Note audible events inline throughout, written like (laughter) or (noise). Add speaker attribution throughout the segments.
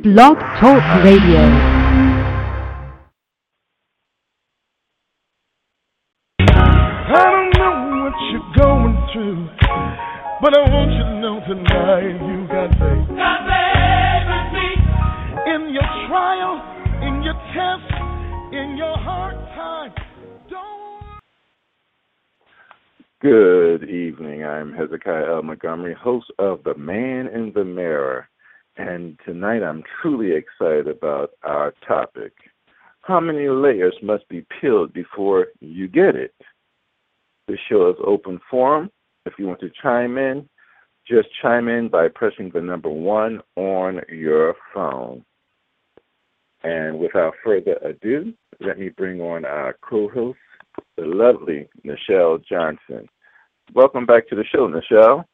Speaker 1: evening.
Speaker 2: Blog Talk Radio.
Speaker 3: I don't know what you're going through, but I want you to know tonight you got faith.
Speaker 4: Got faith with me.
Speaker 3: In your trial, in your test, in your hard time, don't.
Speaker 1: Good evening. I'm Hezekiah L. Montgomery, host of The Man in the Mirror. And tonight I'm truly excited about our topic. How many layers must be peeled before you get it? The show is open forum. If you want to chime in, just chime in by pressing the number one on your phone. And without further ado, let me bring on our co host, the lovely Nichelle Johnson. Welcome back to the show, Nichelle.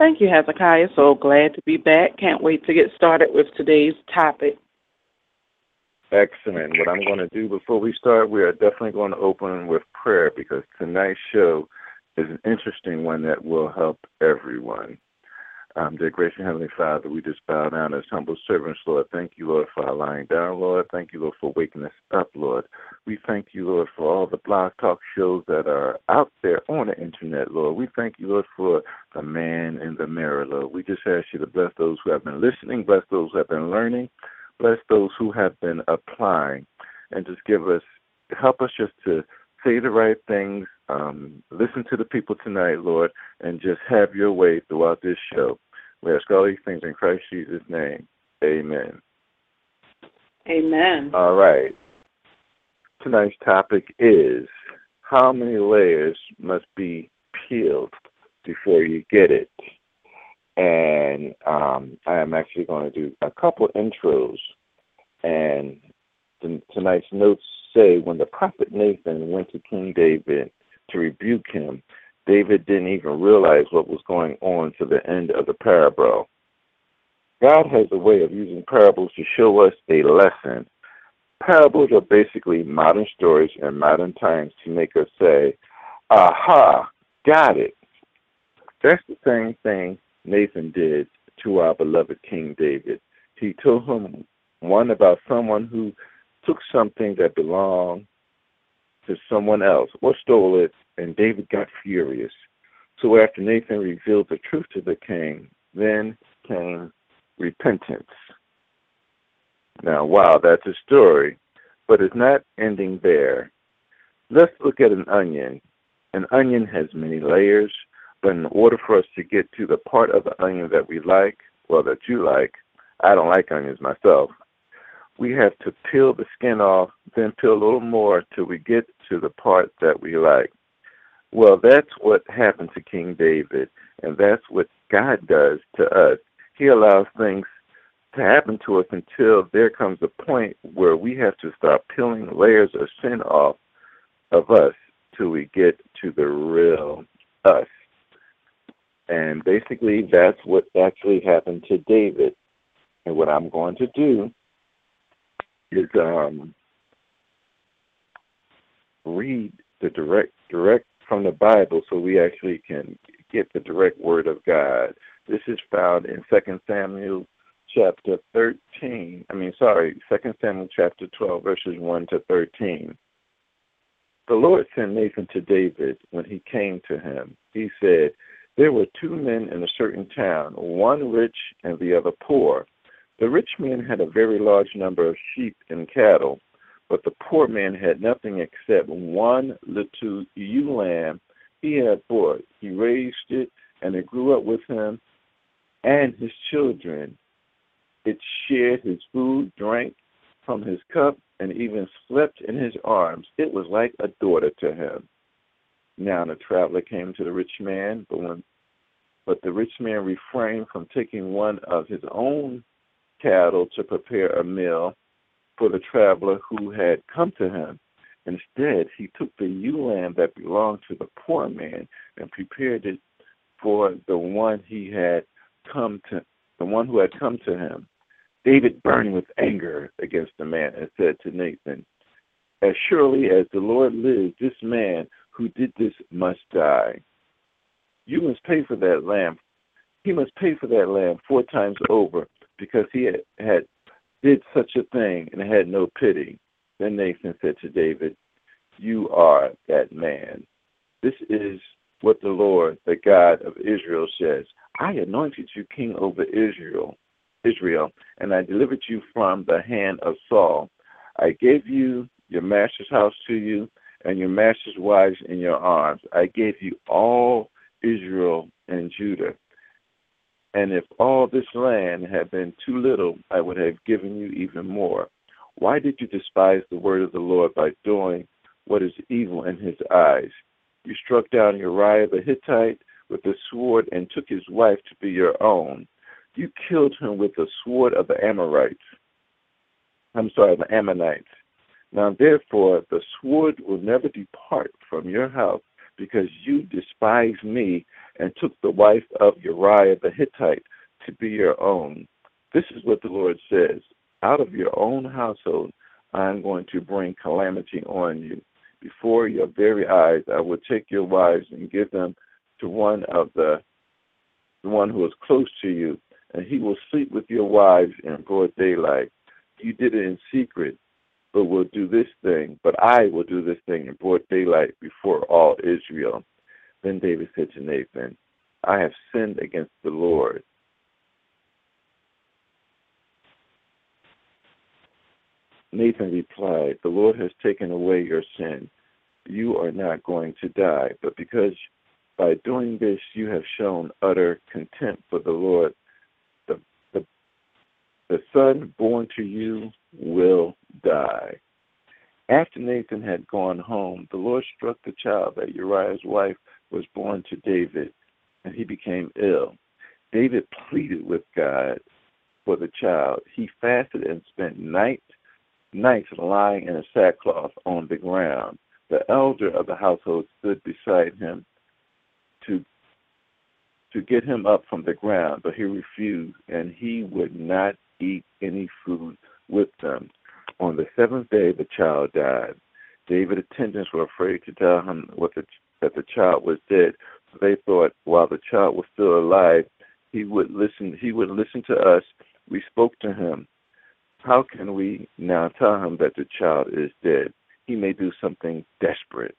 Speaker 5: Thank you, Hezekiah. So glad to be back. Can't wait to get started with today's topic.
Speaker 1: Excellent. What I'm going to do before we start, we are definitely going to open with prayer because tonight's show is an interesting one that will help everyone. Um, dear gracious Heavenly Father, we just bow down as humble servants, Lord. Thank you, Lord, for our lying down, Lord. Thank you, Lord, for waking us up, Lord. We thank you, Lord, for all the blog talk shows that are out there on the internet, Lord. We thank you, Lord, for the man in the mirror, Lord. We just ask you to bless those who have been listening, bless those who have been learning, bless those who have been applying, and just give us, help us just to say the right things, um, listen to the people tonight, Lord, and just have your way throughout this show. We ask all these things in Christ Jesus' name. Amen.
Speaker 5: Amen.
Speaker 1: All right. Tonight's topic is how many layers must be peeled before you get it? And um, I am actually going to do a couple intros. And tonight's notes say when the prophet Nathan went to King David to rebuke him, David didn't even realize what was going on to the end of the parable. God has a way of using parables to show us a lesson. Parables are basically modern stories in modern times to make us say, aha, got it. That's the same thing Nathan did to our beloved King David. He told him one about someone who took something that belonged to someone else or stole it, and David got furious. So after Nathan revealed the truth to the king, then came repentance. Now, wow, that's a story, but it's not ending there. Let's look at an onion. An onion has many layers, but in order for us to get to the part of the onion that we like, well, that you like, I don't like onions myself, we have to peel the skin off, then peel a little more till we get to the part that we like. Well, that's what happened to King David, and that's what God does to us. He allows things to happen to us until there comes a point where we have to start peeling layers of sin off of us till we get to the real us. And basically, that's what actually happened to David. And what I'm going to do is um, read the direct direct from the Bible so we actually can get the direct word of God. This is found in Second Samuel chapter 13. I mean, sorry, Second Samuel chapter 12, verses 1 to 13. The Lord sent Nathan to David when he came to him. He said, There were two men in a certain town, one rich and the other poor. The rich man had a very large number of sheep and cattle, but the poor man had nothing except one little ewe lamb he had bought. He raised it, and it grew up with him and his children. It shared his food, drank from his cup, and even slept in his arms. It was like a daughter to him. Now the traveler came to the rich man, but when but the rich man refrained from taking one of his own cattle to prepare a meal for the traveler who had come to him. Instead, he took the ewe lamb that belonged to the poor man and prepared it for the one he had come to, the one who had come to him. David burned with anger against the man and said to Nathan, As surely as the Lord lives, this man who did this must die. You must pay for that lamb. He must pay for that lamb four times over because he had, had did such a thing and had no pity. Then Nathan said to David, You are that man. This is what the Lord, the God of Israel, says. I anointed you king over Israel, Israel, and I delivered you from the hand of Saul. I gave you your master's house to you, and your master's wives in your arms. I gave you all Israel and Judah. And if all this land had been too little, I would have given you even more. Why did you despise the word of the Lord by doing what is evil in his eyes? You struck down Uriah the Hittite with the sword and took his wife to be your own. You killed him with the sword of the Amorites. I'm sorry, the Ammonites. Now, therefore, the sword will never depart from your house because you despise me and took the wife of Uriah the Hittite to be your own. This is what the Lord says Out of your own household, I am going to bring calamity on you. Before your very eyes, I will take your wives and give them to one of the, the one who is close to you, and he will sleep with your wives in broad daylight. You did it in secret, but will do this thing, but I will do this thing in broad daylight before all Israel. Then David said to Nathan, I have sinned against the Lord. Nathan replied, The Lord has taken away your sin. You are not going to die, but because by doing this you have shown utter contempt for the Lord, the, the, the son born to you will die. After Nathan had gone home, the Lord struck the child that Uriah's wife was born to David, and he became ill. David pleaded with God for the child. He fasted and spent night, nights lying in a sackcloth on the ground. The elder of the household stood beside him to to get him up from the ground, but he refused, and he would not eat any food with them. On the seventh day, the child died. David's attendants were afraid to tell him what the, that the child was dead. So they thought, while the child was still alive, he would listen. He would listen to us. We spoke to him. How can we now tell him that the child is dead? He may do something desperate.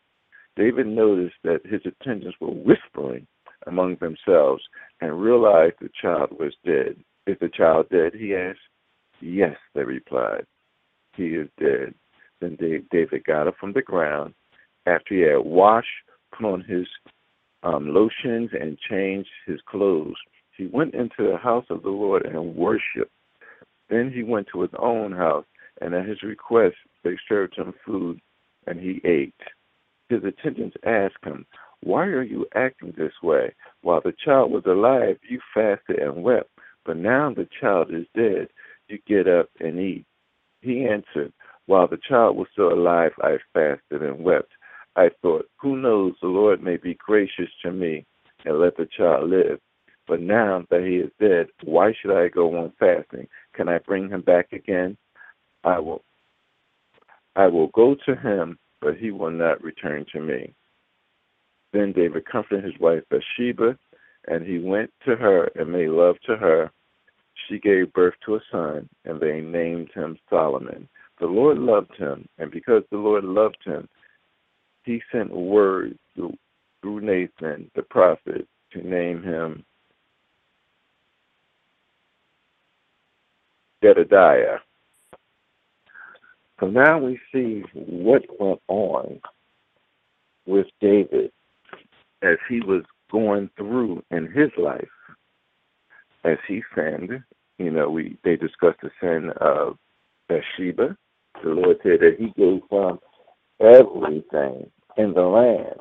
Speaker 1: David noticed that his attendants were whispering among themselves and realized the child was dead. Is the child dead? He asked. Yes, they replied he is dead. Then David got up from the ground after he had washed, put on his um, lotions, and changed his clothes. He went into the house of the Lord and worshiped. Then he went to his own house, and at his request, they served him food, and he ate. His attendants asked him, Why are you acting this way? While the child was alive, you fasted and wept, but now the child is dead. You get up and eat. He answered, While the child was still alive, I fasted and wept. I thought, Who knows, the Lord may be gracious to me and let the child live. But now that he is dead, why should I go on fasting? Can I bring him back again? I will I will go to him, but he will not return to me. Then David comforted his wife Bathsheba, and he went to her and made love to her she gave birth to a son, and they named him Solomon. The Lord loved him, and because the Lord loved him, he sent word through, Nathan the prophet to name him Jedediah. So now we see what went on with David as he was going through in his life as he sinned. You know, we they discussed the sin of Bathsheba. The Lord said that He gave him everything in the land,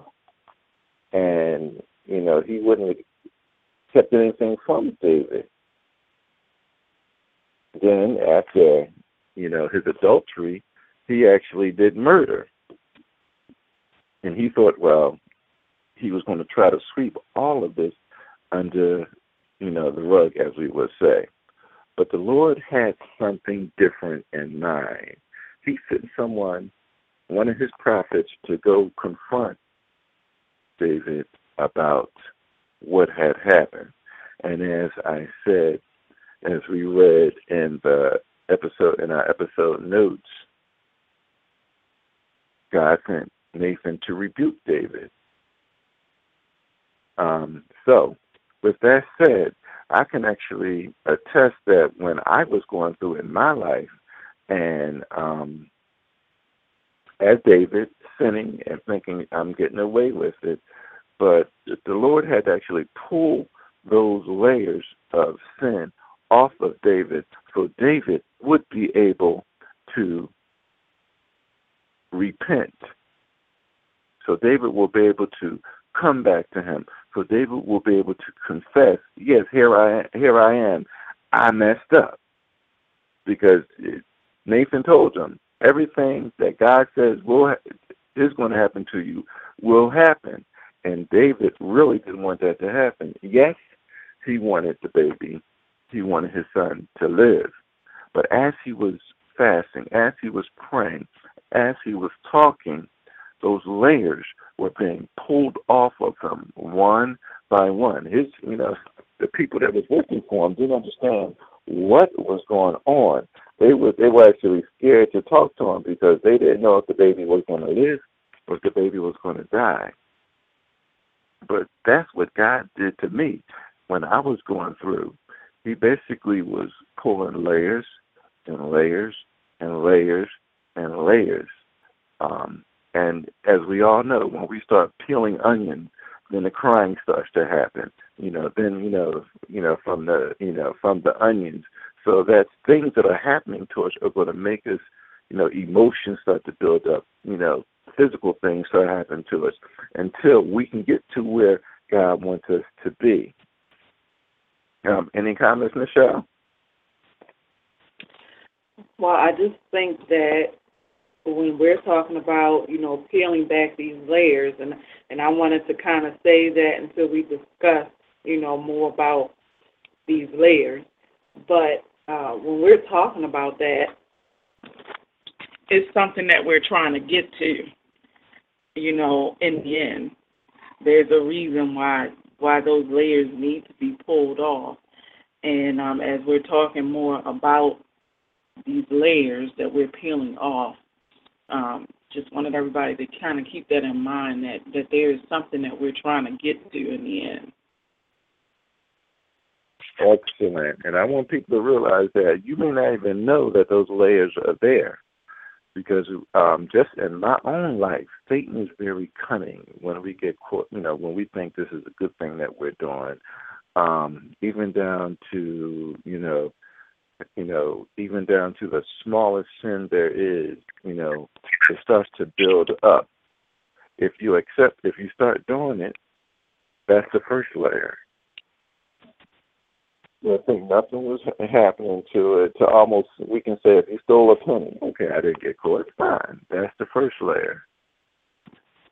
Speaker 1: and you know He wouldn't have kept anything from David. Then, after you know his adultery, he actually did murder, and he thought, well, he was going to try to sweep all of this under you know, the rug, as we would say. But the Lord had something different in mind. He sent someone, one of his prophets, to go confront David about what had happened. And as I said, as we read in the episode in our episode notes, God sent Nathan to rebuke David. Um, so, with that said, I can actually attest that when I was going through in my life, and um, as David, sinning and thinking I'm getting away with it, but the Lord had to actually pull those layers of sin off of David so David would be able to repent. So David will be able to come back to him. So David will be able to confess, yes, here I here I am. I messed up. Because Nathan told him everything that God says will is going to happen to you will happen. And David really didn't want that to happen. Yes, he wanted the baby. He wanted his son to live. But as he was fasting, as he was praying, as he was talking, those layers were being pulled off of him one by one. His, you know, the people that was working for him didn't understand what was going on. They were they were actually scared to talk to him because they didn't know if the baby was going to live or if the baby was going to die. But that's what God did to me when I was going through. He basically was pulling layers and layers and layers and layers. Um, and as we all know, when we start peeling onions, then the crying starts to happen. You know, then you know, you know, from the you know from the onions. So that things that are happening to us are going to make us, you know, emotions start to build up. You know, physical things start happening to us until we can get to where God wants us to be. Um, any comments, Nichelle?
Speaker 5: Well, I just think that when we're talking about, you know, peeling back these layers, and and I wanted to kind of say that until we discuss, you know, more about these layers. But uh, when we're talking about that, it's something that we're trying to get to. You know, in the end, there's a reason why why those layers need to be pulled off. And um, as we're talking more about these layers that we're peeling off, um, just wanted everybody to kind of keep that in mind that, that there is something that we're trying to get to in the end.
Speaker 1: Excellent. And I want people to realize that you may not even know that those layers are there. Because um, just in my own life, Satan is very cunning when we get caught, you know, when we think this is a good thing that we're doing. Um, even down to, you know, you know, even down to the smallest sin there is, you know, it starts to build up. If you accept, if you start doing it, that's the first layer. I think nothing was happening to it. To almost, we can say if he stole a penny, okay, I didn't get caught. Fine, that's the first layer.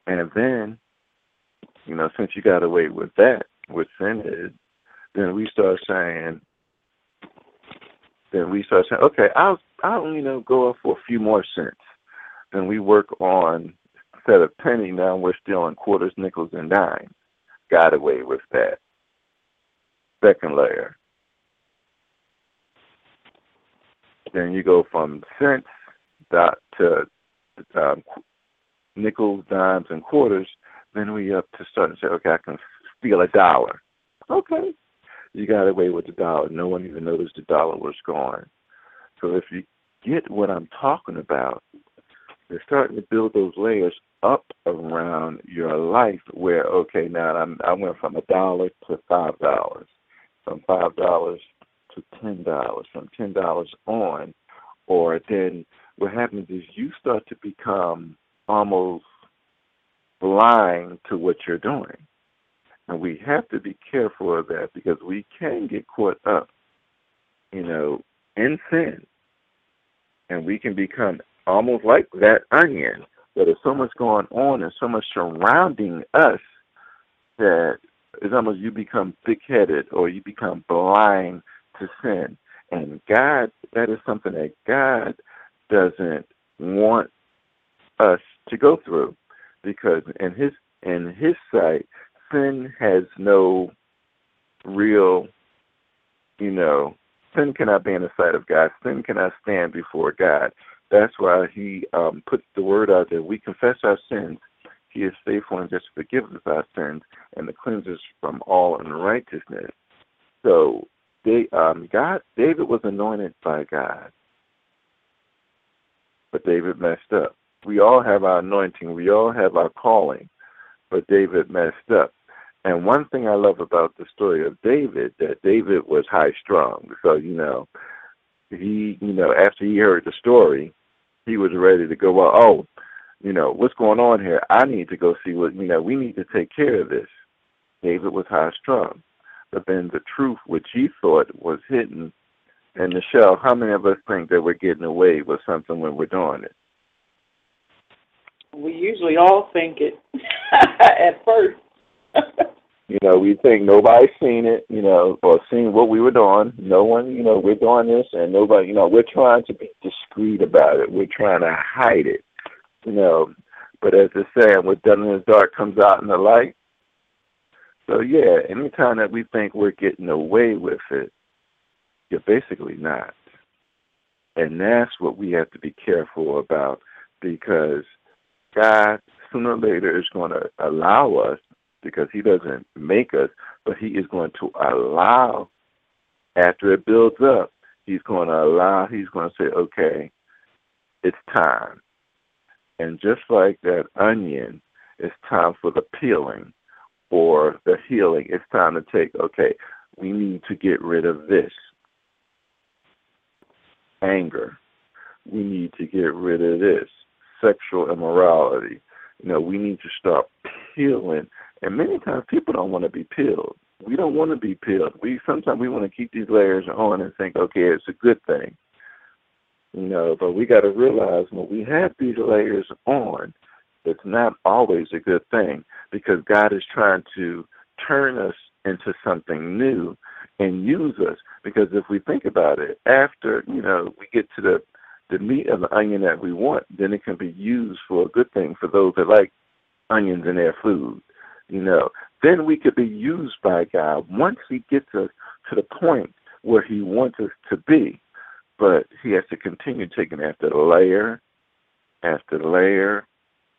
Speaker 1: And then, you know, since you got away with that, with sin is, then we start saying, then we start saying, okay, I'll, I'll, you know, go up for a few more cents. Then we work on instead of penny, now we're stealing quarters, nickels, and dimes. Got away with that. Second layer. Then you go from cents dot to um, nickels, dimes, and quarters. Then we up to start and say, okay, I can steal a dollar. Okay, you got away with the dollar. No one even noticed the dollar was gone. So if you get what I'm talking about, you're starting to build those layers up around your life where okay now I'm I went from a dollar to five dollars, from five dollars to ten dollars, from ten dollars on, or then what happens is you start to become almost blind to what you're doing. And we have to be careful of that because we can get caught up, you know, in sin. And we can become almost like that onion, that there's so much going on and so much surrounding us that it's almost you become thick headed or you become blind to sin. And God, that is something that God doesn't want us to go through because in his in his sight sin has no real you know sin cannot be in the sight of God. Sin cannot stand before God. That's why He um, puts the word out there. We confess our sins. He is faithful and just forgives us our sins and to cleanse us from all unrighteousness. So, um, God, David was anointed by God, but David messed up. We all have our anointing. We all have our calling, but David messed up. And one thing I love about the story of David that David was high strung. So you know, he you know after he heard the story, he was ready to go. Well, oh, you know what's going on here? I need to go see what you know. We need to take care of this. David was high strung, but then the truth, which he thought was hidden the shell. How many of us think that we're getting away with something when we're doing it?
Speaker 5: We usually all think it (laughs) at first. (laughs)
Speaker 1: You know, we think nobody's seen it, you know, or seen what we were doing. No one, you know, we're doing this, and nobody, you know, we're trying to be discreet about it. We're trying to hide it, you know. But as they say, what's done in the dark comes out in the light. So yeah, anytime that we think we're getting away with it, you're basically not. And that's what we have to be careful about because God sooner or later is going to allow us because he doesn't make us, but he is going to allow after it builds up, he's going to allow, he's going to say, okay, it's time. And just like that onion, it's time for the peeling or the healing. It's time to take, okay, we need to get rid of this anger. We need to get rid of this sexual immorality. You know, we need to start peeling and many times people don't want to be peeled. We don't want to be peeled. We sometimes we want to keep these layers on and think, okay, it's a good thing. You know, but we got to realize when we have these layers on, it's not always a good thing because God is trying to turn us into something new and use us. Because if we think about it, after you know we get to the the meat of the onion that we want, then it can be used for a good thing for those that like onions in their food you know, then we could be used by God once He gets us to the point where He wants us to be. But He has to continue taking after layer, after layer,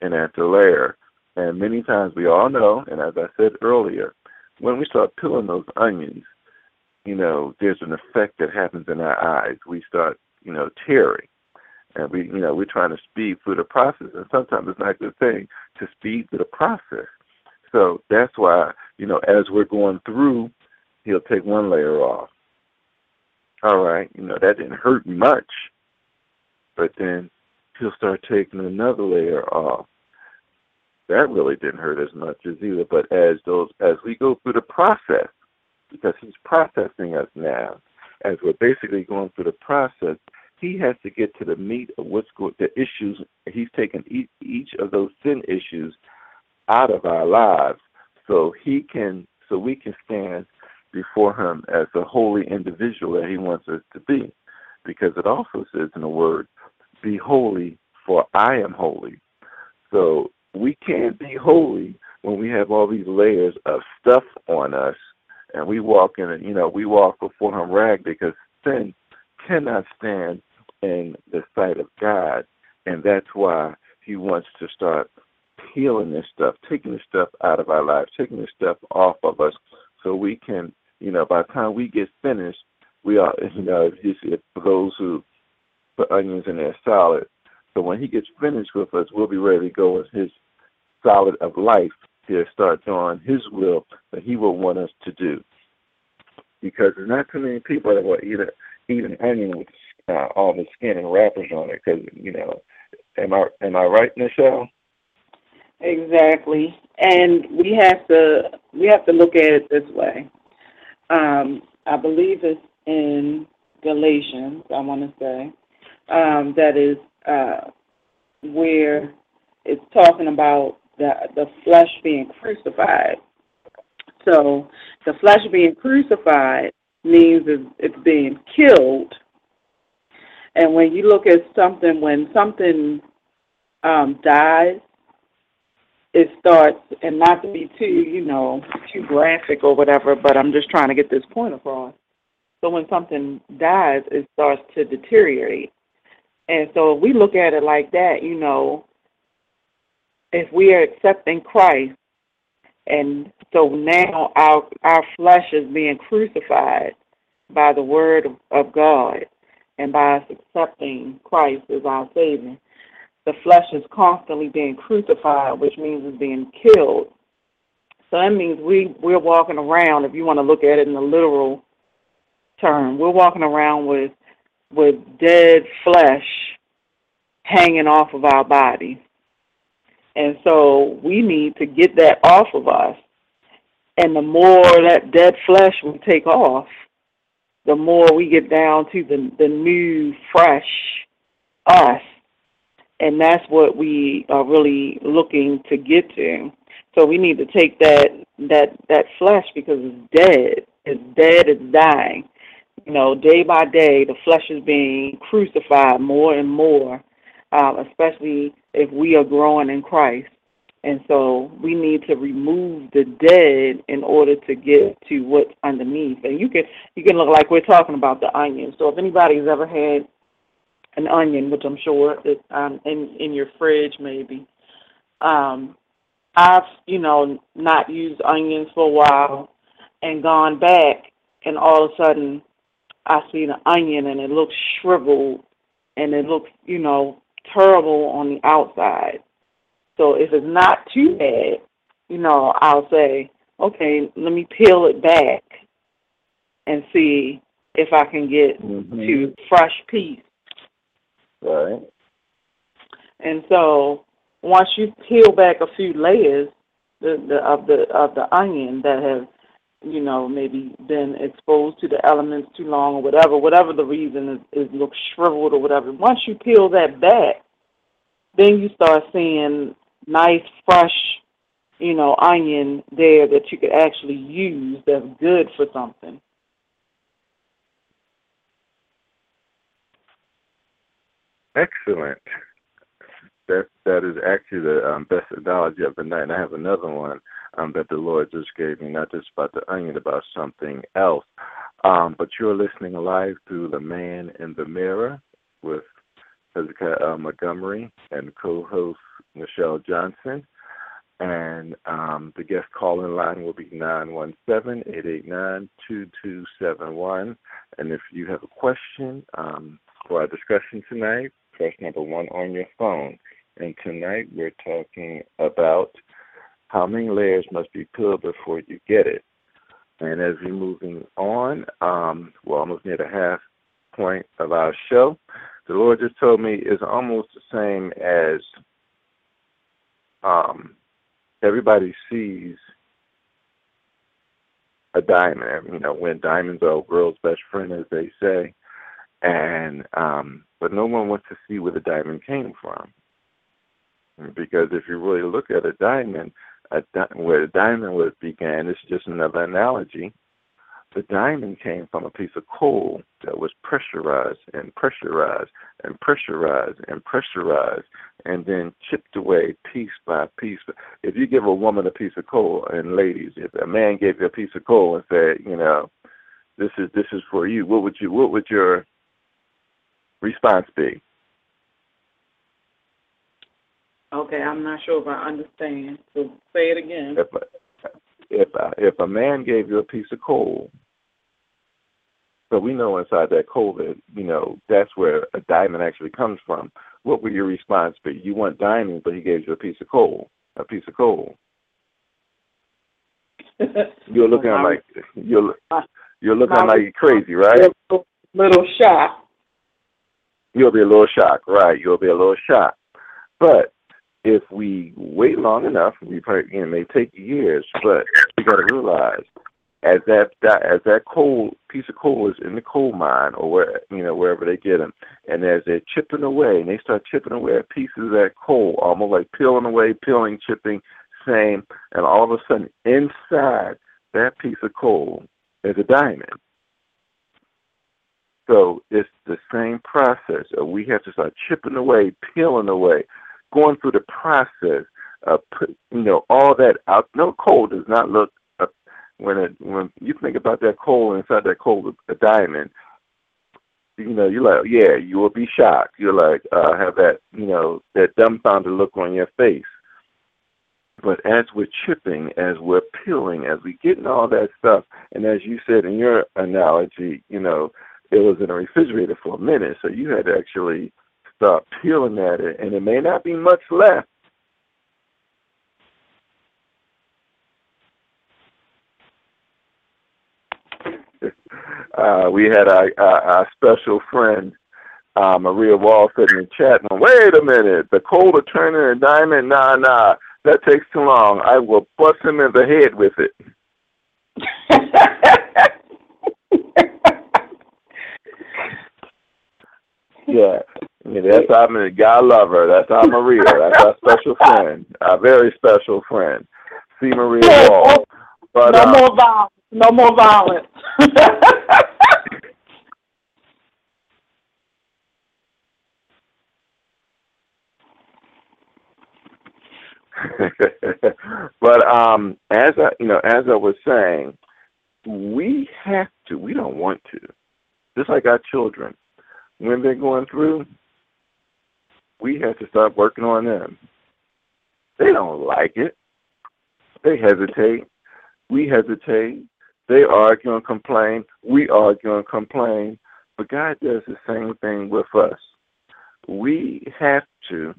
Speaker 1: and after layer. And many times we all know, and as I said earlier, when we start peeling those onions, you know, there's an effect that happens in our eyes. We start, you know, tearing. And we, you know, we're trying to speed through the process. And sometimes it's not a good thing to speed through the process so that's why, you know, as we're going through, he'll take one layer off. All right, you know, that didn't hurt much. But then he'll start taking another layer off. That really didn't hurt as much as either. But as those as we go through the process, because he's processing us now, as we're basically going through the process, he has to get to the meat of what's going the issues. He's taken each, each of those sin issues out of our lives so he can so we can stand before him as a holy individual that he wants us to be. Because it also says in the word, be holy for I am holy. So we can't be holy when we have all these layers of stuff on us and we walk in and you know, we walk before him rag because sin cannot stand in the sight of God. And that's why he wants to start healing this stuff, taking this stuff out of our lives, taking this stuff off of us, so we can, you know, by the time we get finished, we are, (laughs) you know, if for those who put onions in their salad. So when he gets finished with us, we'll be ready to go with his salad of life to start doing his will that he will want us to do. Because there's not too many people that will eat, a, eat an onion with uh, all the skin and wrappers on it. Because you know, am I am I right, Nichelle?
Speaker 5: Exactly. And we have to we have to look at it this way. Um, I believe it's in Galatians, I want to say, um, that is uh, where it's talking about the the flesh being crucified. So the flesh being crucified means it's being killed. And when you look at something, when something um, dies, it starts, and not to be too, you know, too graphic or whatever, but I'm just trying to get this point across. So when something dies, it starts to deteriorate. And so if we look at it like that, you know, if we are accepting Christ, and so now our our flesh is being crucified by the word of, of God and by us accepting Christ as our Savior. The flesh is constantly being crucified, which means it's being killed. So that means we, we're walking around, if you want to look at it in the literal term, we're walking around with with dead flesh hanging off of our body. And so we need to get that off of us. And the more that dead flesh we take off, the more we get down to the the new, fresh us. And that's what we are really looking to get to. So we need to take that that that flesh because it's dead. It's dead, it's dying. You know, day by day the flesh is being crucified more and more, um, especially if we are growing in Christ. And so we need to remove the dead in order to get to what's underneath. And you can you can look like we're talking about the onion. So if anybody's ever had an onion, which I'm sure is um, in in your fridge maybe, um, I've you know not used onions for a while and gone back, and all of a sudden I see the onion and it looks shriveled and it looks you know terrible on the outside so if it's not too bad, you know, I'll say, okay, let me peel it back and see if I can get
Speaker 1: mm-hmm.
Speaker 5: to fresh piece.
Speaker 1: Right.
Speaker 5: And so once you peel back a few layers the, the, of the of the onion that have, you know, maybe been exposed to the elements too long or whatever, whatever the reason is, is looks shriveled or whatever. Once you peel that back, then you start seeing nice, fresh, you know, onion there that you could actually use that's good for something.
Speaker 1: Excellent. That that is actually the um, best analogy of the night. And I have another one um, that the Lord just gave me, not just about the onion, about something else. Um, but you're listening live through the Man in the Mirror with Hezekiah uh, Montgomery and co-host Nichelle Johnson. And um, the guest call-in line will be 917-889-2271. And if you have a question um, for our discussion tonight, press number one on your phone. And tonight we're talking about how many layers must be peeled before you get it. And as we're moving on, um, we're almost near the half point of our show. The Lord just told me it's almost the same as um, everybody sees a diamond. You know, when diamonds are a girl's best friend, as they say, and um, but no one wants to see where the diamond came from, because if you really look at a diamond, a di- where the diamond was began, it's just another analogy the diamond came from a piece of coal that was pressurized and pressurized and pressurized and pressurized and then chipped away piece by piece. If you give a woman a piece of coal, and ladies, if a man gave you a piece of coal and said, you know, this is this is for you, what would you what would your response be?
Speaker 5: Okay, I'm not sure if I understand. So say it again.
Speaker 1: If if uh, if a man gave you a piece of coal, so we know inside that coal that you know that's where a diamond actually comes from. What would your response be? You want diamond, but he gave you a piece of coal, a piece of coal. (laughs) you're looking like you're you're looking like you're crazy, right?
Speaker 5: Little shock.
Speaker 1: You'll be a little shocked, right? You'll be a little shocked, but if we wait long enough, we probably, you know, it may take years, but we got to realize as that, that as that coal piece of coal is in the coal mine or where you know wherever they get them, and as they're chipping away, and they start chipping away at pieces of that coal, almost like peeling away, peeling, chipping, same, and all of a sudden inside that piece of coal is a diamond. So it's the same process. We have to start chipping away, peeling away, going through the process of put, you know all that out. No coal does not look when it when you think about that coal inside that coal, a diamond, you know, you're like, yeah, you will be shocked. You're like, uh, have that, you know, that dumbfounded look on your face. But as we're chipping, as we're peeling, as we getting all that stuff, and as you said in your analogy, you know, it was in a refrigerator for a minute, so you had to actually start peeling at it, and it may not be much left. uh, we had our, our, our special friend uh, Maria Wall sitting in chat. And wait a minute, the coal to turn in a diamond? Nah, nah, that takes too long. I will bust him in the head with it. (laughs) yeah. Yeah, that's our God love her. That's our Maria. That's our special (laughs) friend, our very special friend. See Maria Wall.
Speaker 5: But, no uh, more violence. No more violence. (laughs)
Speaker 1: but um, as I, you know, as I was saying, we have to. We don't want to. Just like our children, when they're going through, we have to start working on them. They don't like it. They hesitate. We hesitate. They argue and complain. We argue and complain. But God does the same thing with us. We have to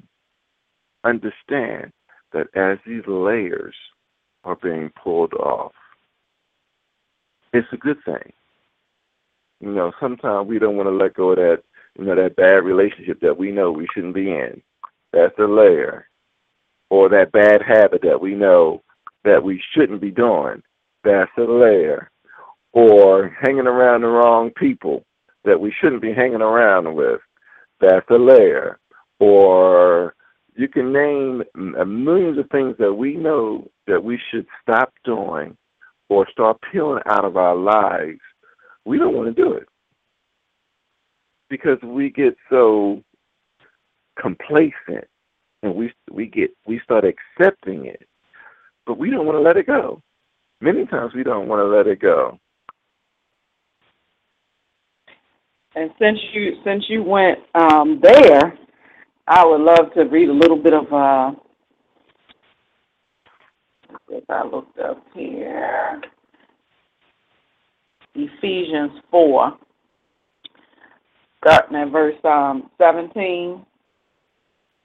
Speaker 1: understand that as these layers are being pulled off, it's a good thing. You know, sometimes we don't want to let go of that, you know, that bad relationship that we know we shouldn't be in. That's a layer. Or that bad habit that we know that we shouldn't be doing. That's a layer. Or hanging around the wrong people that we shouldn't be hanging around with. That's a layer. Or you can name millions of things that we know that we should stop doing or start peeling out of our lives. We don't want to do it because we get so complacent and we we get we start accepting it, but we don't want to let it go. Many times we don't want to let it go.
Speaker 5: And since you since you went um, there, I would love to read a little bit of uh if I looked up here. Ephesians four. Starting at verse um seventeen.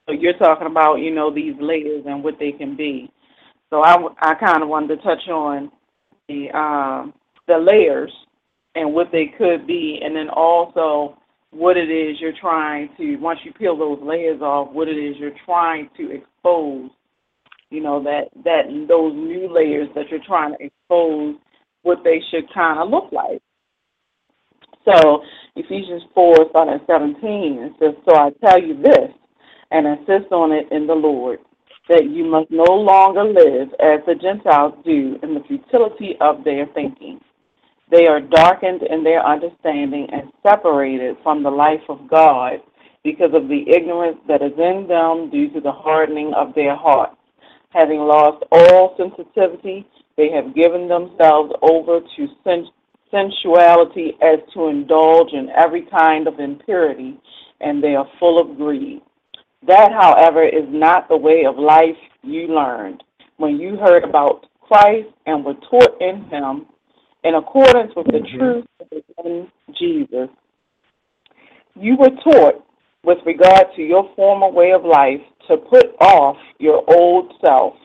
Speaker 5: So you're talking about, you know, these layers and what they can be. So I, I kind of wanted to touch on the uh, the layers and what they could be, and then also what it is you're trying to once you peel those layers off, what it is you're trying to expose. You know that that those new layers that you're trying to expose, what they should kind of look like. So Ephesians four, starting at seventeen, it says, "So I tell you this, and insist on it in the Lord." that you must no longer live as the Gentiles do in the futility of their thinking. They are darkened in their understanding and separated from the life of God because of the ignorance that is in them due to the hardening of their hearts. Having lost all sensitivity, they have given themselves over to sensuality as to indulge in every kind of impurity, and they are full of greed. That, however, is not the way of life you learned when you heard about Christ and were taught in him in accordance with the mm-hmm. truth in Jesus. You were taught, with regard to your former way of life, to put off your old self,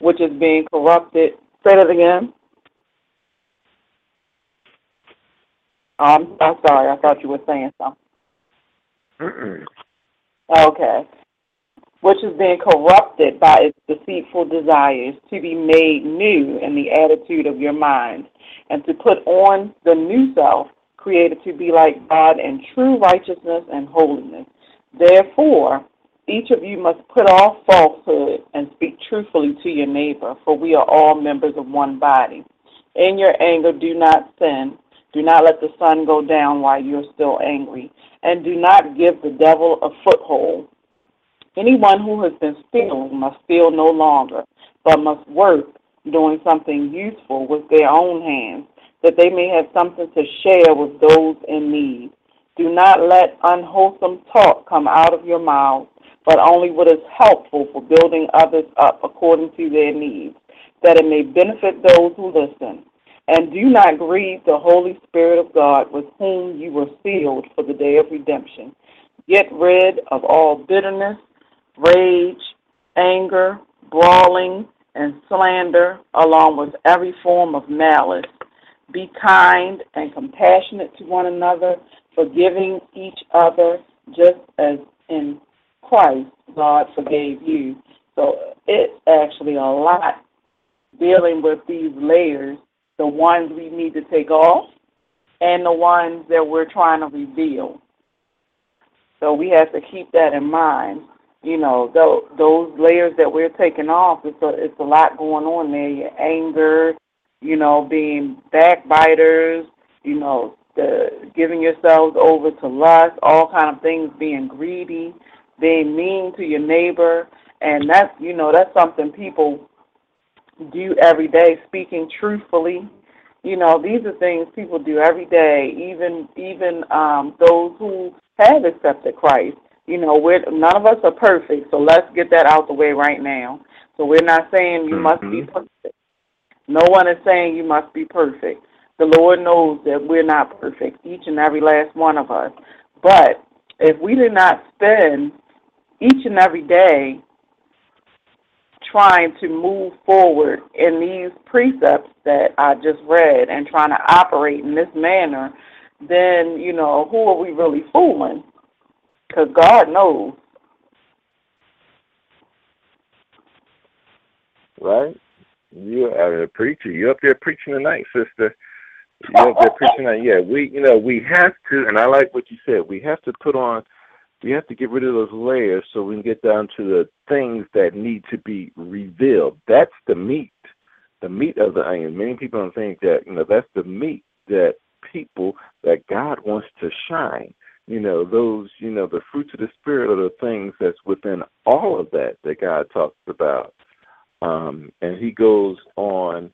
Speaker 5: which is being corrupted. Say that again. Um, I'm sorry. I thought you were saying something. Mm-mm. Okay which is being corrupted by its deceitful desires, to be made new in the attitude of your mind, and to put on the new self, created to be like God in true righteousness and holiness. Therefore, each of you must put off falsehood and speak truthfully to your neighbor, for we are all members of one body. In your anger, do not sin. Do not let the sun go down while you're still angry, and do not give the devil a foothold. Anyone who has been stealing must steal no longer, but must work, doing something useful with their own hands, that they may have something to share with those in need. Do not let unwholesome talk come out of your mouth, but only what is helpful for building others up according to their needs, that it may benefit those who listen. And do not grieve the Holy Spirit of God, with whom you were sealed for the day of redemption. Get rid of all bitterness, rage, anger, brawling, and slander, along with every form of malice. Be kind and compassionate to one another, forgiving each other, just as in Christ God forgave you. So it's actually a lot dealing with these layers, the ones we need to take off and the ones that we're trying to reveal. So we have to keep that in mind. You know, those, those layers that we're taking off, it's a, it's a lot going on there. Your anger, you know, being backbiters, you know, the giving yourselves over to lust, all kind of things, being greedy, being mean to your neighbor, and that's you know that's something people do every day. Speaking truthfully, you know these are things people do every day. Even even um, those who have accepted Christ. You know, we're none of us are perfect, so let's get that out the way right now. So we're not saying you mm-hmm. must be mm-hmm. perfect. No one is saying you must be perfect. The Lord knows that we're not perfect, each and every last one of us. But if we did not spend each and every day trying to move forward in these precepts that I just read and trying to operate in this manner, then, you know, who are we really fooling? Because God knows.
Speaker 1: Right? You are a preacher. You're up there preaching tonight, sister. You're up there preaching tonight. Yeah, we, you know, we have to, and I like what you said. We have to put on we have to get rid of those layers so we can get down to the things that need to be revealed. That's the meat, the meat of the onion. Many people don't think that, you know, that's the meat that people, that God wants to shine. You know, those, you know, the fruits of the Spirit are the things that's within all of that that God talks about. Um, and he goes on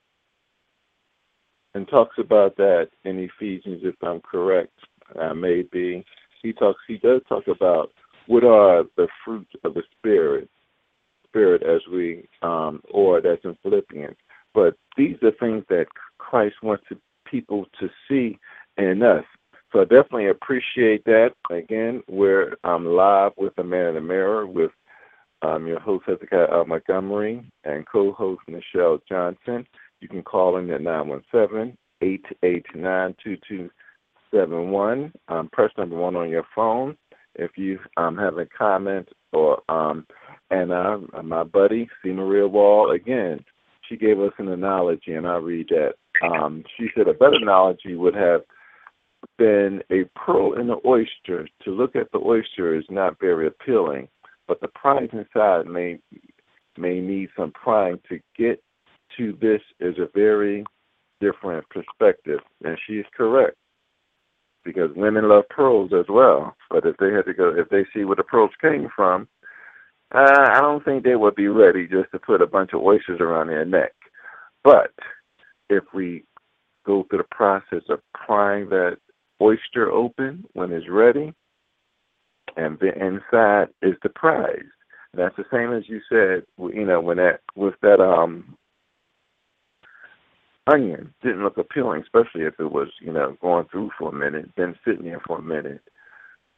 Speaker 1: and talks about that in Ephesians, if I'm correct. I may be he talks he does talk about what are the fruits of the spirit spirit as we um or that's in Philippians. But these are things that Christ wants to, people to see in us. So I definitely appreciate that. Again, we're um, live with the Man in the Mirror with um, your host Hezekiah Montgomery and co-host Nichelle Johnson. You can call in at 917 889 seven one. Um, press number one on your phone if you um, have a comment or um, and uh, my buddy C. Maria Wall again. She gave us an analogy, and I read that. Um, she said a better analogy would have been a pearl in the oyster. To look at the oyster is not very appealing, but the prize inside may may need some prying to get to this is a very different perspective, and she is correct because women love pearls as well. But if they had to go, if they see where the pearls came from, uh, I don't think they would be ready just to put a bunch of oysters around their neck. But if we go through the process of prying that oyster open when it's ready, and the inside is the prize. That's the same as you said, you know, when that with that um onion didn't look appealing, especially if it was, you know, going through for a minute, been sitting there for a minute.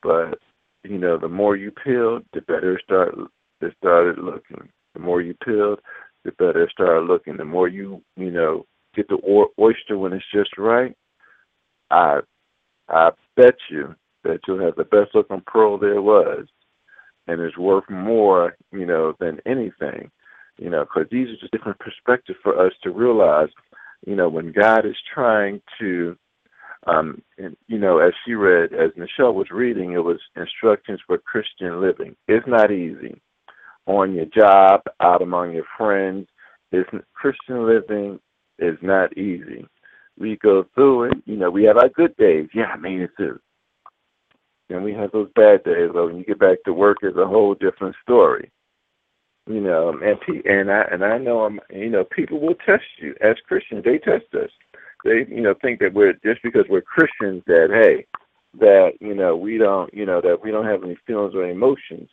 Speaker 1: But, you know, the more you peeled, the better it started it started looking. The more you peeled, the better it started looking. The more you, you know, get the oyster when it's just right, I I bet you that you'll have the best looking pearl there was, and it's worth more, you know, than anything, you know, because these are just different perspectives for us to realize you know, when God is trying to, um, and, you know, as she read, as Nichelle was reading, it was instructions for Christian living. It's not easy. On your job, out among your friends, it's, Christian living is not easy. We go through it. You know, we have our good days. Yeah, I made it through. And we have those bad days. But when you get back to work, it's a whole different story. You know, and pe- and I and I know I'm. You know, people will test you as Christians. They test us. They you know think that we're just because we're Christians that hey that you know we don't you know that we don't have any feelings or emotions.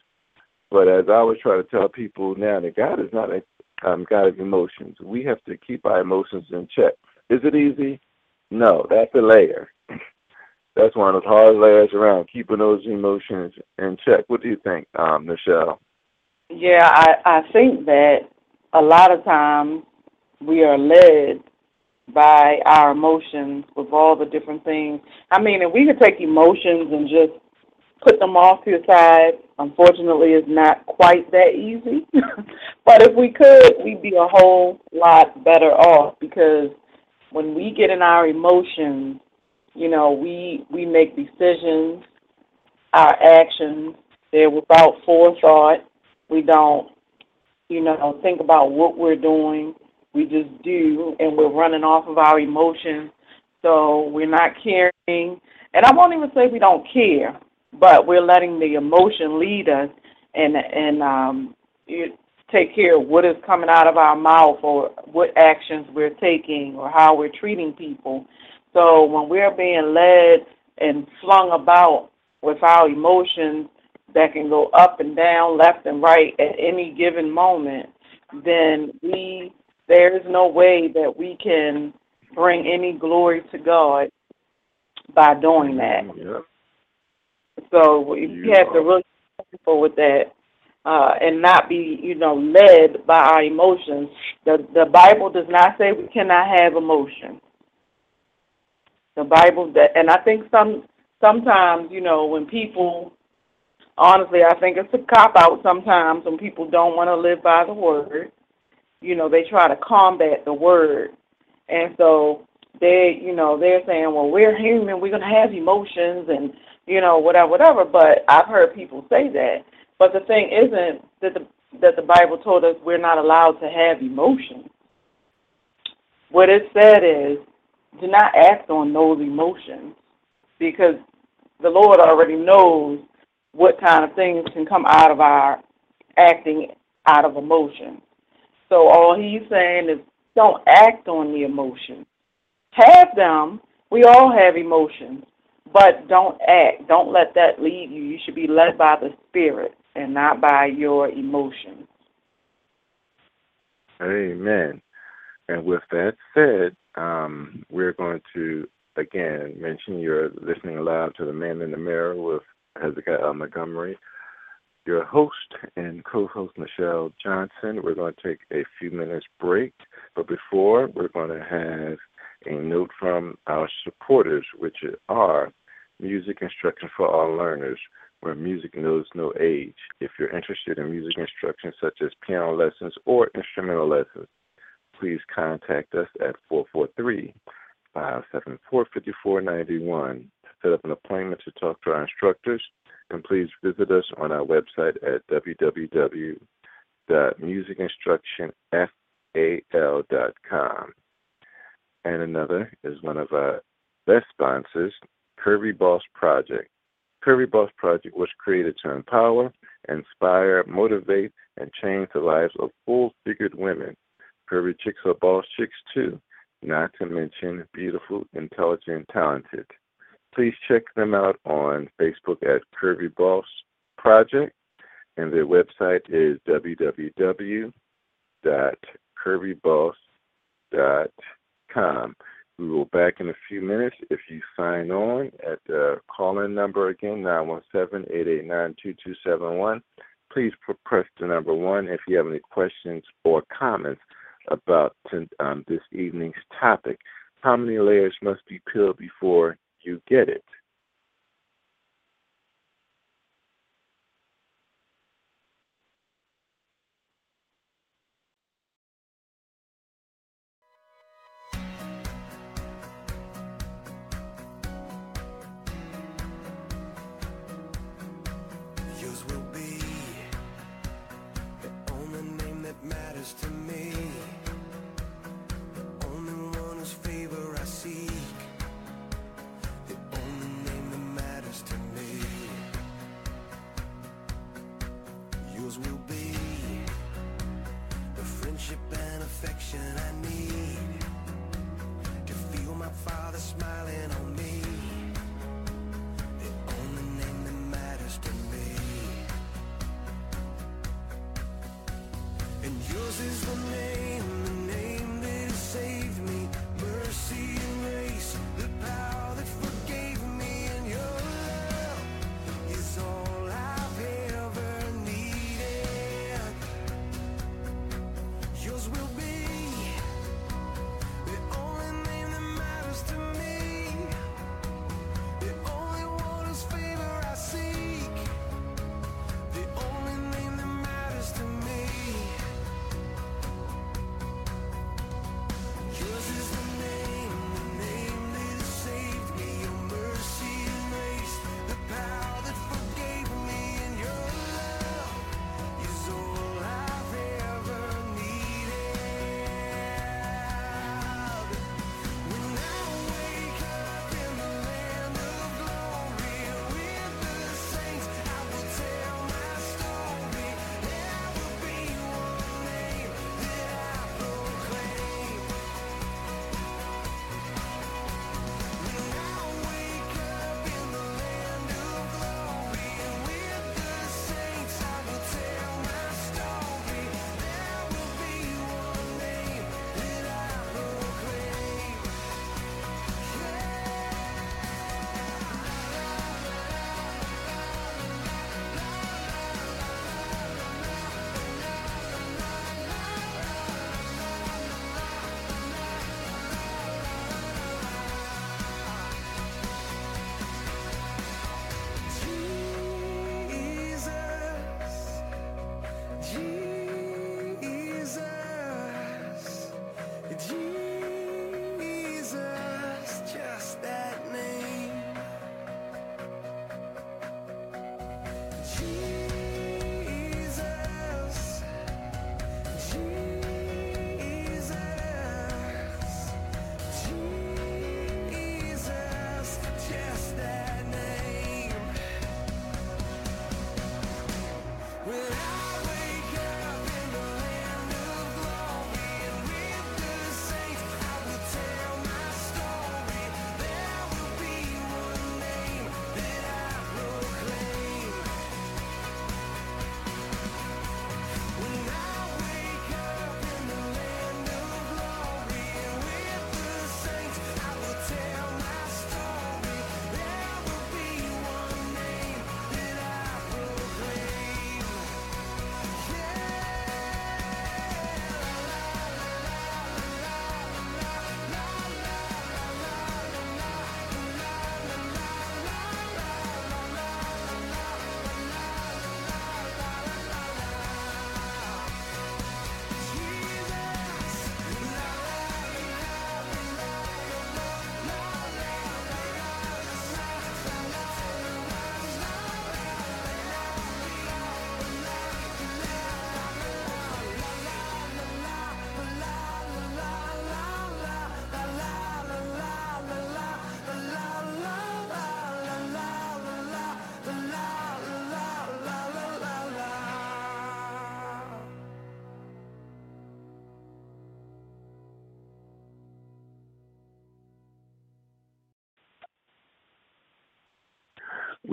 Speaker 1: But as I always try to tell people now, that God is not a um, God of emotions. We have to keep our emotions in check. Is it easy? No, that's a layer. (laughs) That's one of the hardest layers around, keeping those emotions in check. What do you think, um, Nichelle?
Speaker 5: Yeah, I, I think that a lot of times we are led by our emotions with all the different things. I mean, if we could take emotions and just put them off to the side, unfortunately, it's not quite that easy. (laughs) but if we could, we'd be a whole lot better off because when we get in our emotions, you know, we we make decisions, our actions, they're without forethought. We don't, you know, think about what we're doing. We just do, and we're running off of our emotions. So we're not caring. And I won't even say we don't care, but we're letting the emotion lead us and and um, you take care of what is coming out of our mouth or what actions we're taking or how we're treating people. So when we're being led and flung about with our emotions that can go up and down, left and right at any given moment, then we there is no way that we can bring any glory to God by doing that.
Speaker 1: Yep.
Speaker 5: So you have to really be careful with that uh, and not be, you know, led by our emotions. The the Bible does not say we cannot have emotion. The Bible that, and I think some sometimes, you know, when people, honestly, I think it's a cop out sometimes when people don't want to live by the word. You know, they try to combat the word, and so they, you know, they're saying, well, we're human, we're gonna have emotions, and you know, whatever, whatever. But I've heard people say that. But the thing isn't that the that the Bible told us we're not allowed to have emotions. What it said is do not act on those emotions because the Lord already knows what kind of things can come out of our acting out of emotion. So all he's saying is don't act on the emotions. Have them. We all have emotions, but don't act. Don't let that lead you. You should be led by the Spirit and not by your emotions.
Speaker 1: Amen. And with that said, um, we're going to again mention you're listening aloud to the Man in the Mirror with Hezekiah Montgomery, your host and co-host Nichelle Johnson. We're going to take a few minutes break, but before we're going to have a note from our supporters, which are Music Instruction for All Learners, where music knows no age. If you're interested in music instruction such as piano lessons or instrumental lessons, please contact us at 443 574 5491 to set up an appointment to talk to our instructors. And please visit us on our website at www.musicinstructionfal.com. And another is one of our best sponsors, Curvy Boss Project. Curvy Boss Project was created to empower, inspire, motivate, and change the lives of full figured women. Curvy chicks are boss chicks too, not to mention beautiful, intelligent, talented. Please check them out on Facebook at Curvy Boss Project, and their website is www.curvyboss.com. We will back in a few minutes. If you sign on at the call-in number again, 917-889-2271, please press the number one if you have any questions or comments about um, this evening's topic. How many layers must be peeled before you get it?
Speaker 2: Affection I need. To feel my father smiling on me. The only name that matters to me. And yours is the name,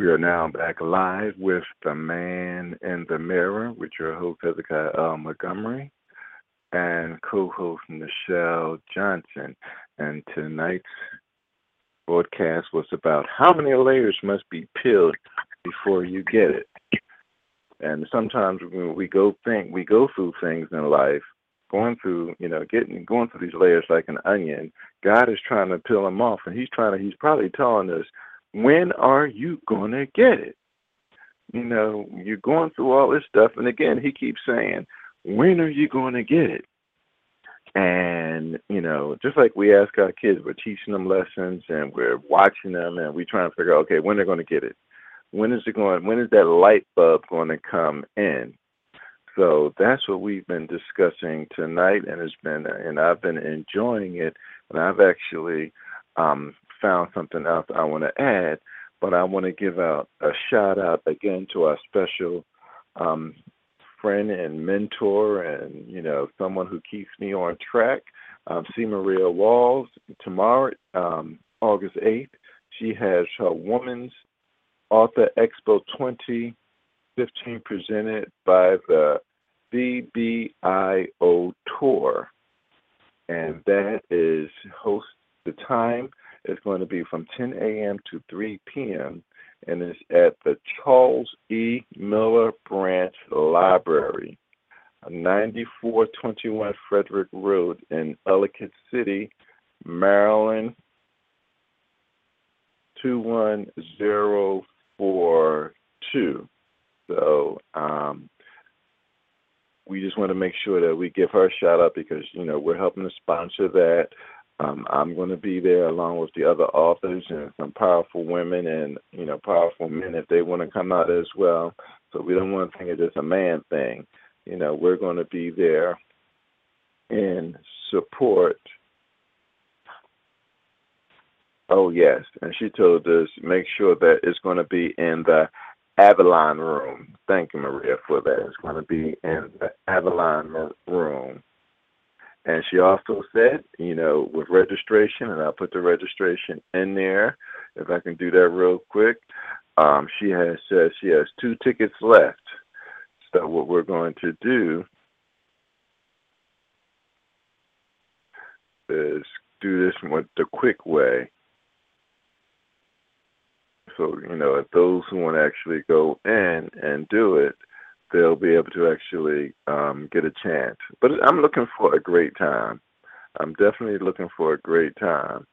Speaker 1: We are now back live with The Man in the Mirror with your host, Hezekiah L. Montgomery, and co host, Nichelle Johnson. And tonight's broadcast was about how many layers must be peeled before you get it. And sometimes when we go think we go through things in life, going through, you know, getting going through these layers like an onion, God is trying to peel them off and he's trying to he's probably telling us when are you going to get it? You know, you're going through all this stuff. And again, he keeps saying, when are you going to get it? And, you know, just like we ask our kids, we're teaching them lessons and we're watching them and we're trying to figure out, okay, when are they're going to get it. When is it going, when is that light bulb going to come in? So that's what we've been discussing tonight, and it's been, and I've been enjoying it. And I've actually um, found something else I want to add, but I want to give out a shout out again to our special um, friend and mentor, and you know someone who keeps me on track. Um, C. Maria Walls tomorrow, um, August eighth. She has her Women's Author Expo 2015 presented by the BBIO Tour, and that is host. The time is going to be from 10 a.m. to 3 p.m. and it's at the Charles E. Miller Branch Library, 9421 Frederick Road in Ellicott City, Maryland, 21042. So um, we just want to make sure that we give her a shout out because you know we're helping to sponsor that. Um, I'm going to be there along with the other authors and some powerful women and you know powerful men if they want to come out as well. So we don't want to think it's just a man thing. You know, we're going to be there in support. Oh yes, and she told us make sure that it's going to be in the Avalon room. Thank you, Maria, for that. It's going to be in the Avalon room. And she also said, you know, with registration, and I'll put the registration in there if I can do that real quick. Um, she has said she has two tickets left. So what we're going to do is do this with the quick way. So, you know, if those who want to actually go in and do it, they'll be able to actually um, get a chance. But I'm looking for a great time. I'm definitely looking for a great time.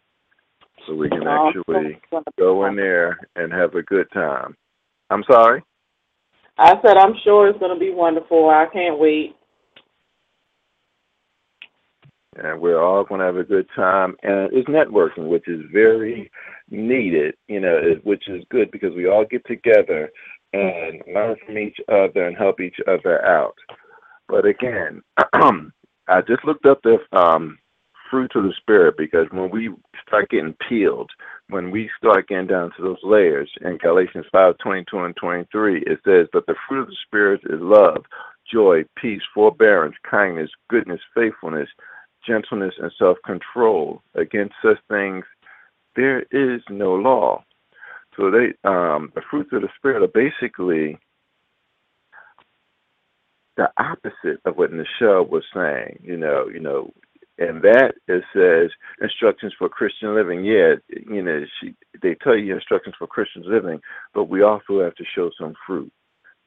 Speaker 1: So we can actually go in there and have a good time. I'm sorry?
Speaker 5: I said I'm sure it's going to be wonderful. I can't wait.
Speaker 1: and we're all going to have a good time. And it's networking, which is very needed, you know, which is good because we all get together and learn from each other and help each other out. But again, (clears throat) I just looked up the um, fruit of the spirit because when we start getting peeled, when we start getting down to those layers in Galatians 5 22 and 23, it says, But the fruit of the Spirit is love, joy, peace, forbearance, kindness, goodness, faithfulness, gentleness, and self control. Against such things, there is no law. So they, um, the fruits of the Spirit are basically the opposite of what Nichelle was saying. You know, you know, and that it says instructions for Christian living. Yeah, you know, she they tell you instructions for Christian living, but we also have to show some fruit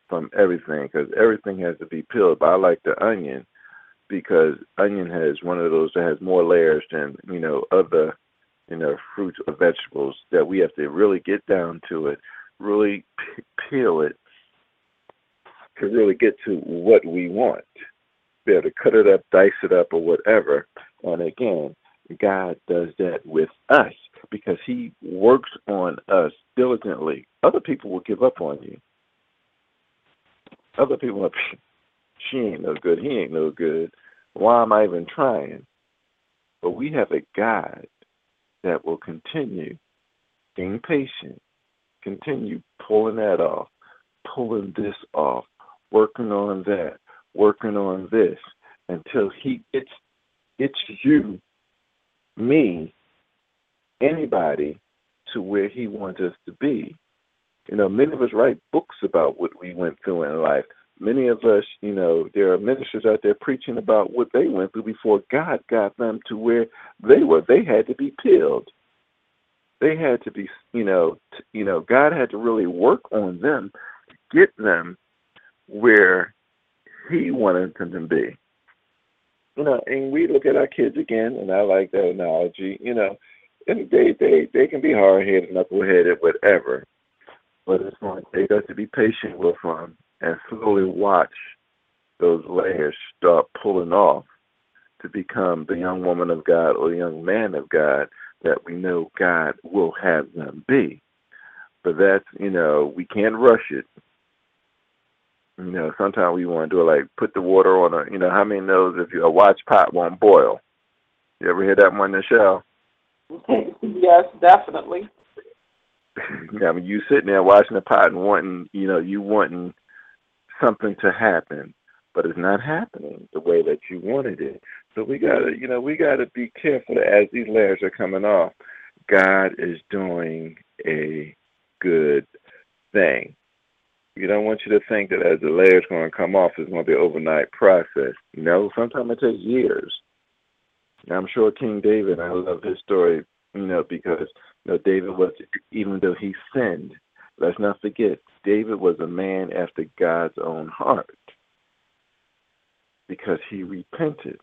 Speaker 1: from everything because everything has to be peeled. But I like the onion because onion has one of those that has more layers than you know other you know fruits or vegetables that we have to really get down to it, really peel it to really get to what we want. Be able to cut it up, dice it up, or whatever. And again, God does that with us because He works on us diligently. Other people will give up on you. Other people will, (laughs) she ain't no good. He ain't no good. Why am I even trying? But we have a God that will continue being patient, continue pulling that off, pulling this off, working on that, working on this until he gets gets you, me, anybody to where he wants us to be. You know, many of us write books about what we went through in life. Many of us, you know, there are ministers out there preaching about what they went through before God got them to where they were. They had to be peeled. They had to be, you know, t- you know, God had to really work on them, to get them where He wanted them to be. You know, and we look at our kids again, and I like that analogy. You know, and they they they can be hard headed, knuckle headed, whatever. But it's going to take us to be patient with them and slowly watch those layers start pulling off to become the young woman of God or young man of God that we know God will have them be. But that's, you know, we can't rush it. You know, sometimes we want to do it like put the water on a, you know, how many knows if you, a watch pot won't boil? You ever hear that one, Nichelle? (laughs)
Speaker 5: yes, definitely. (laughs)
Speaker 1: I mean, you sitting there watching the pot and wanting, you know, you wanting something to happen. but it's not happening the way that you wanted it. So we gotta, you know, we gotta be careful that as these layers are coming off, God is doing a good thing. You don't want you to think that as the layers going to come off, it's going to be an overnight process. No, sometimes it takes years. I'm sure King David, I love his story, you know, because you know David was, even though he sinned, let's not forget, David was a man after God's own heart because he repented,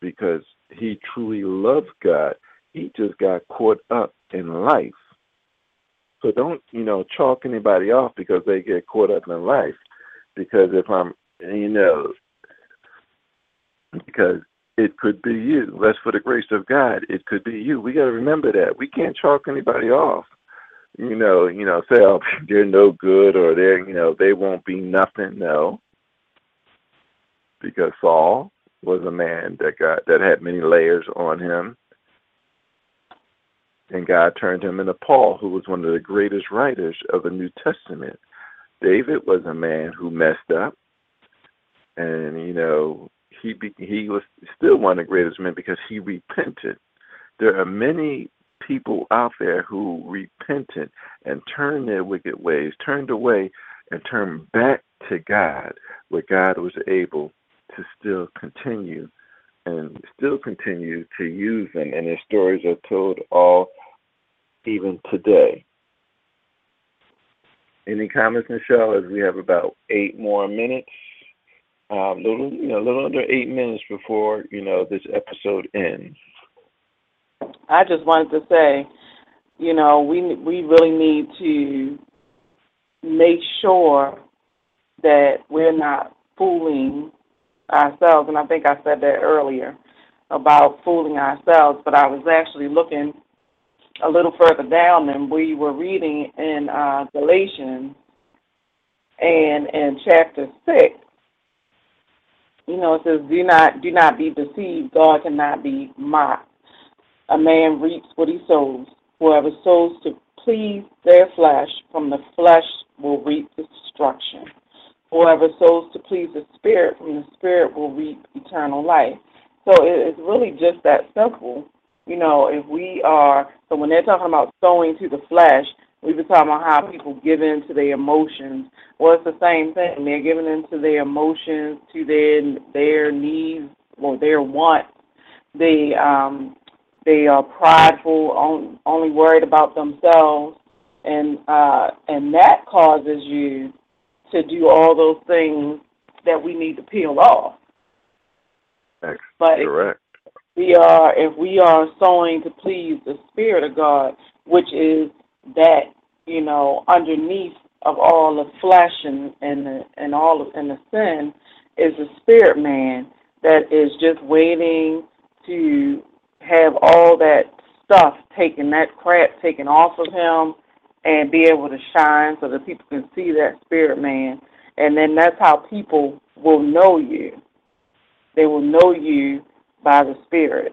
Speaker 1: because he truly loved God. He just got caught up in life. So don't, you know, chalk anybody off because they get caught up in life. Because if I'm, you know, because it could be you. That's for the grace of God. It could be you. We got to remember that. We can't chalk anybody off. You know, you know, say, oh, (laughs) they're no good or they're, you know, they won't be nothing. No, because Saul was a man that got that had many layers on him, and God turned him into Paul, who was one of the greatest writers of the New Testament. David was a man who messed up, and you know he be, he was still one of the greatest men because he repented. There are many people out there who repented and turned their wicked ways, turned away, and turned back to God, where God was able to still continue and still continue to use them. And their stories are told all even today. Any comments, Nichelle? As we have about eight more minutes, um, little you know, a little under eight minutes before you know this episode ends.
Speaker 5: I just wanted to say, you know, we we really need to make sure that we're not fooling ourselves. And I think I said that earlier about fooling ourselves. But I was actually looking a little further down, and we were reading in uh, Galatians, and in chapter six. You know, it says, "Do not, do not be deceived. God cannot be mocked. A man reaps what he sows. Whoever sows to please their flesh, from the flesh will reap destruction. Whoever sows to please the Spirit, from the Spirit will reap eternal life. So it's really just that simple. You know, if we are, so when they're talking about sowing to the flesh, we've been talking about how people give in to their emotions. Well, it's the same thing. They're giving in to their emotions, to their their needs or their wants. They um, they are prideful, on, only worried about themselves, and uh, and that causes you to do all those things that we need to peel off.
Speaker 1: That's
Speaker 5: But if
Speaker 1: correct.
Speaker 5: we are if we are sowing to please the Spirit of God, which is that you know underneath of all the flesh and and the, and all of, and the sin is the spirit man that is just waiting to have all that stuff taken, that crap taken off of him, and be able to shine so that people can see that spirit man, and then that's how people will know you. They will know you by the spirit.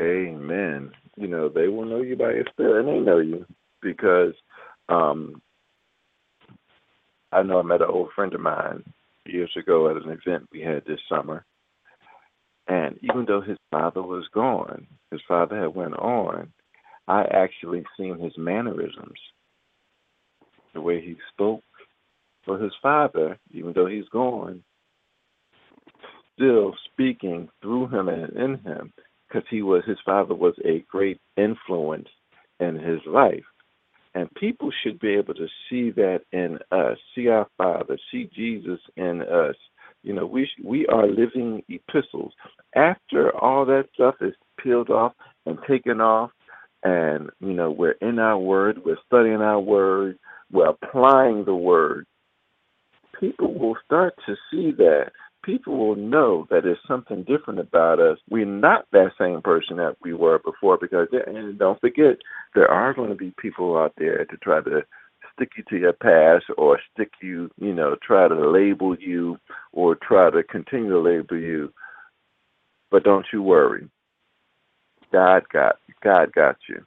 Speaker 1: Amen. You know, they will know you by your spirit, and they know you because um, I know I met an old friend of mine years ago at an event we had this summer, and even though his father was gone, his father had went on. I actually seen his mannerisms, the way he spoke. So his father, even though he's gone, still speaking through him and in him because he was his father was a great influence in his life and people should be able to see that in us see our father see jesus in us you know we sh- we are living epistles after all that stuff is peeled off and taken off and you know we're in our word we're studying our word we're applying the word people will start to see that people will know that there's something different about us. We're not that same person that we were before because, and don't forget, there are going to be people out there to try to stick you to your past or stick you, you know, try to label you or try to continue to label you. But don't you worry. God got God got you.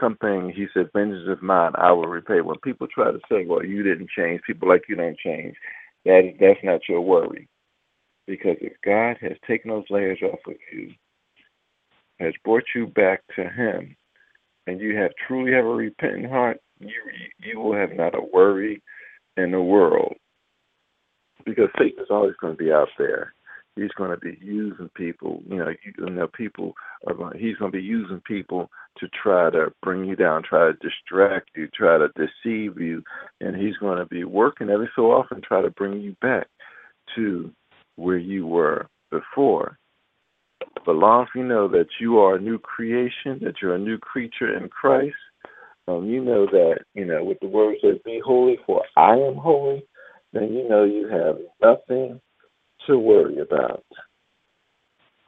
Speaker 1: something he said, "Vengeance is mine; I will repay." When people try to say, "Well, you didn't change," people like you don't change. That that's not your worry, because if God has taken those layers off of you, has brought you back to Him, and you have truly have a repentant heart, you you will have not a worry in the world, because Satan is always going to be out there. He's going to be using people. You know, you, you know, people are going. He's going to be using people to try to bring you down, try to distract you, try to deceive you, and he's going to be working every so often try to bring you back to where you were before. But long as you know that you are a new creation, that you're a new creature in Christ, and you know that, you know, with the word says, be holy for I am holy, then you know you have nothing to worry about.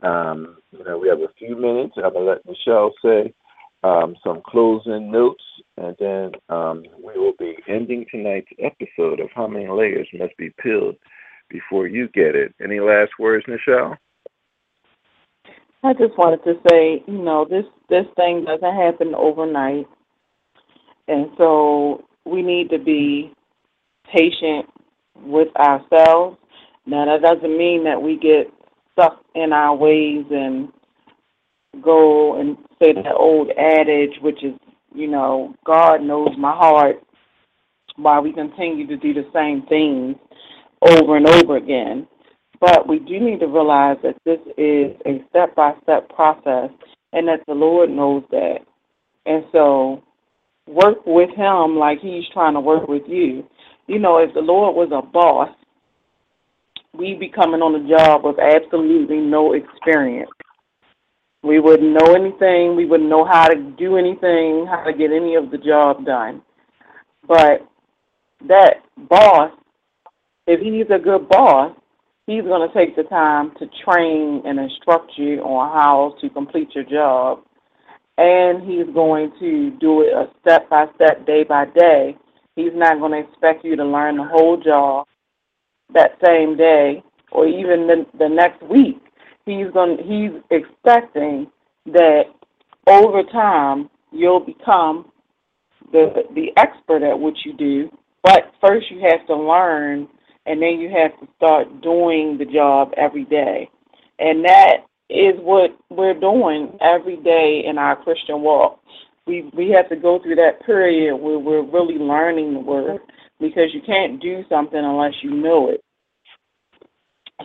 Speaker 1: Um, you know, we have a few minutes. I'm going to let Nichelle say um, some closing notes, and then um, we will be ending tonight's episode of How Many Layers Must Be Peeled Before You Get It. Any last words, Nichelle?
Speaker 5: I just wanted to say, you know, this this thing doesn't happen overnight, and so we need to be patient with ourselves. Now, that doesn't mean that we get stuck in our ways and go and say that old adage, which is, you know, God knows my heart, while we continue to do the same things over and over again. But we do need to realize that this is a step by step process and that the Lord knows that. And so work with Him like He's trying to work with you. You know, if the Lord was a boss, we'd be coming on the job with absolutely no experience. We wouldn't know anything. We wouldn't know how to do anything, how to get any of the job done. But that boss, if he's a good boss, he's going to take the time to train and instruct you on how to complete your job. And he's going to do it a step by step, day by day. He's not going to expect you to learn the whole job that same day or even the, the next week. He's going he's expecting that over time you'll become the the expert at what you do. But first you have to learn and then you have to start doing the job every day. And that is what we're doing every day in our Christian walk. We we have to go through that period where we're really learning the word because you can't do something unless you know it.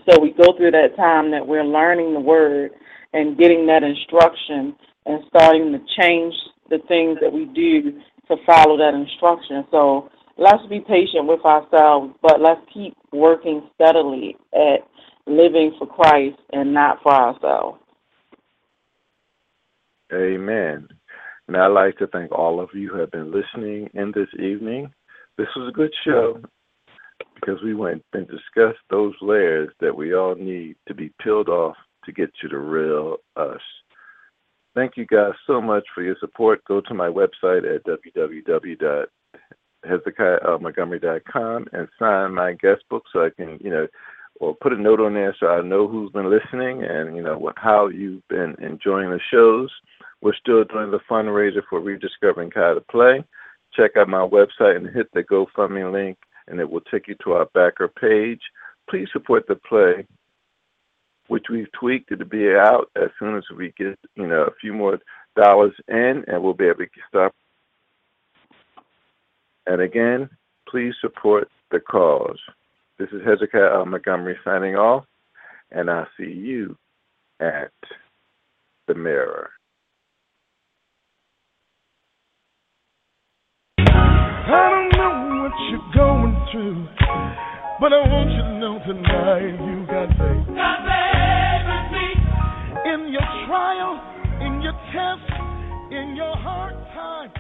Speaker 5: So we go through that time that we're learning the word and getting that instruction and starting to change the things that we do to follow that instruction. So let's be patient with ourselves, but let's keep working steadily at living for Christ and not for ourselves.
Speaker 1: Amen. And I'd like to thank all of you who have been listening in this evening. This was a good show because we went and discussed those layers that we all need to be peeled off to get to the real us. Thank you guys so much for your support. Go to my website at www.hezekiahmontgomery.com and sign my guest book so I can, you know, or put a note on there so I know who's been listening and, you know, what how you've been enjoying the shows. We're still doing the fundraiser for rediscovering Kai to Play. Check out my website and hit the GoFundMe link and it will take you to our backer page. Please support the play, which we've tweaked to be out as soon as we get, you know, a few more dollars in, and we'll be able to start. And again, please support the cause. This is Hezekiah L. Montgomery signing off, and I'll see you at the mirror.
Speaker 3: I don't know what you're going through, but I want you to know tonight you got faith.
Speaker 4: God faith.
Speaker 3: In your trial, in your test, in your hard time,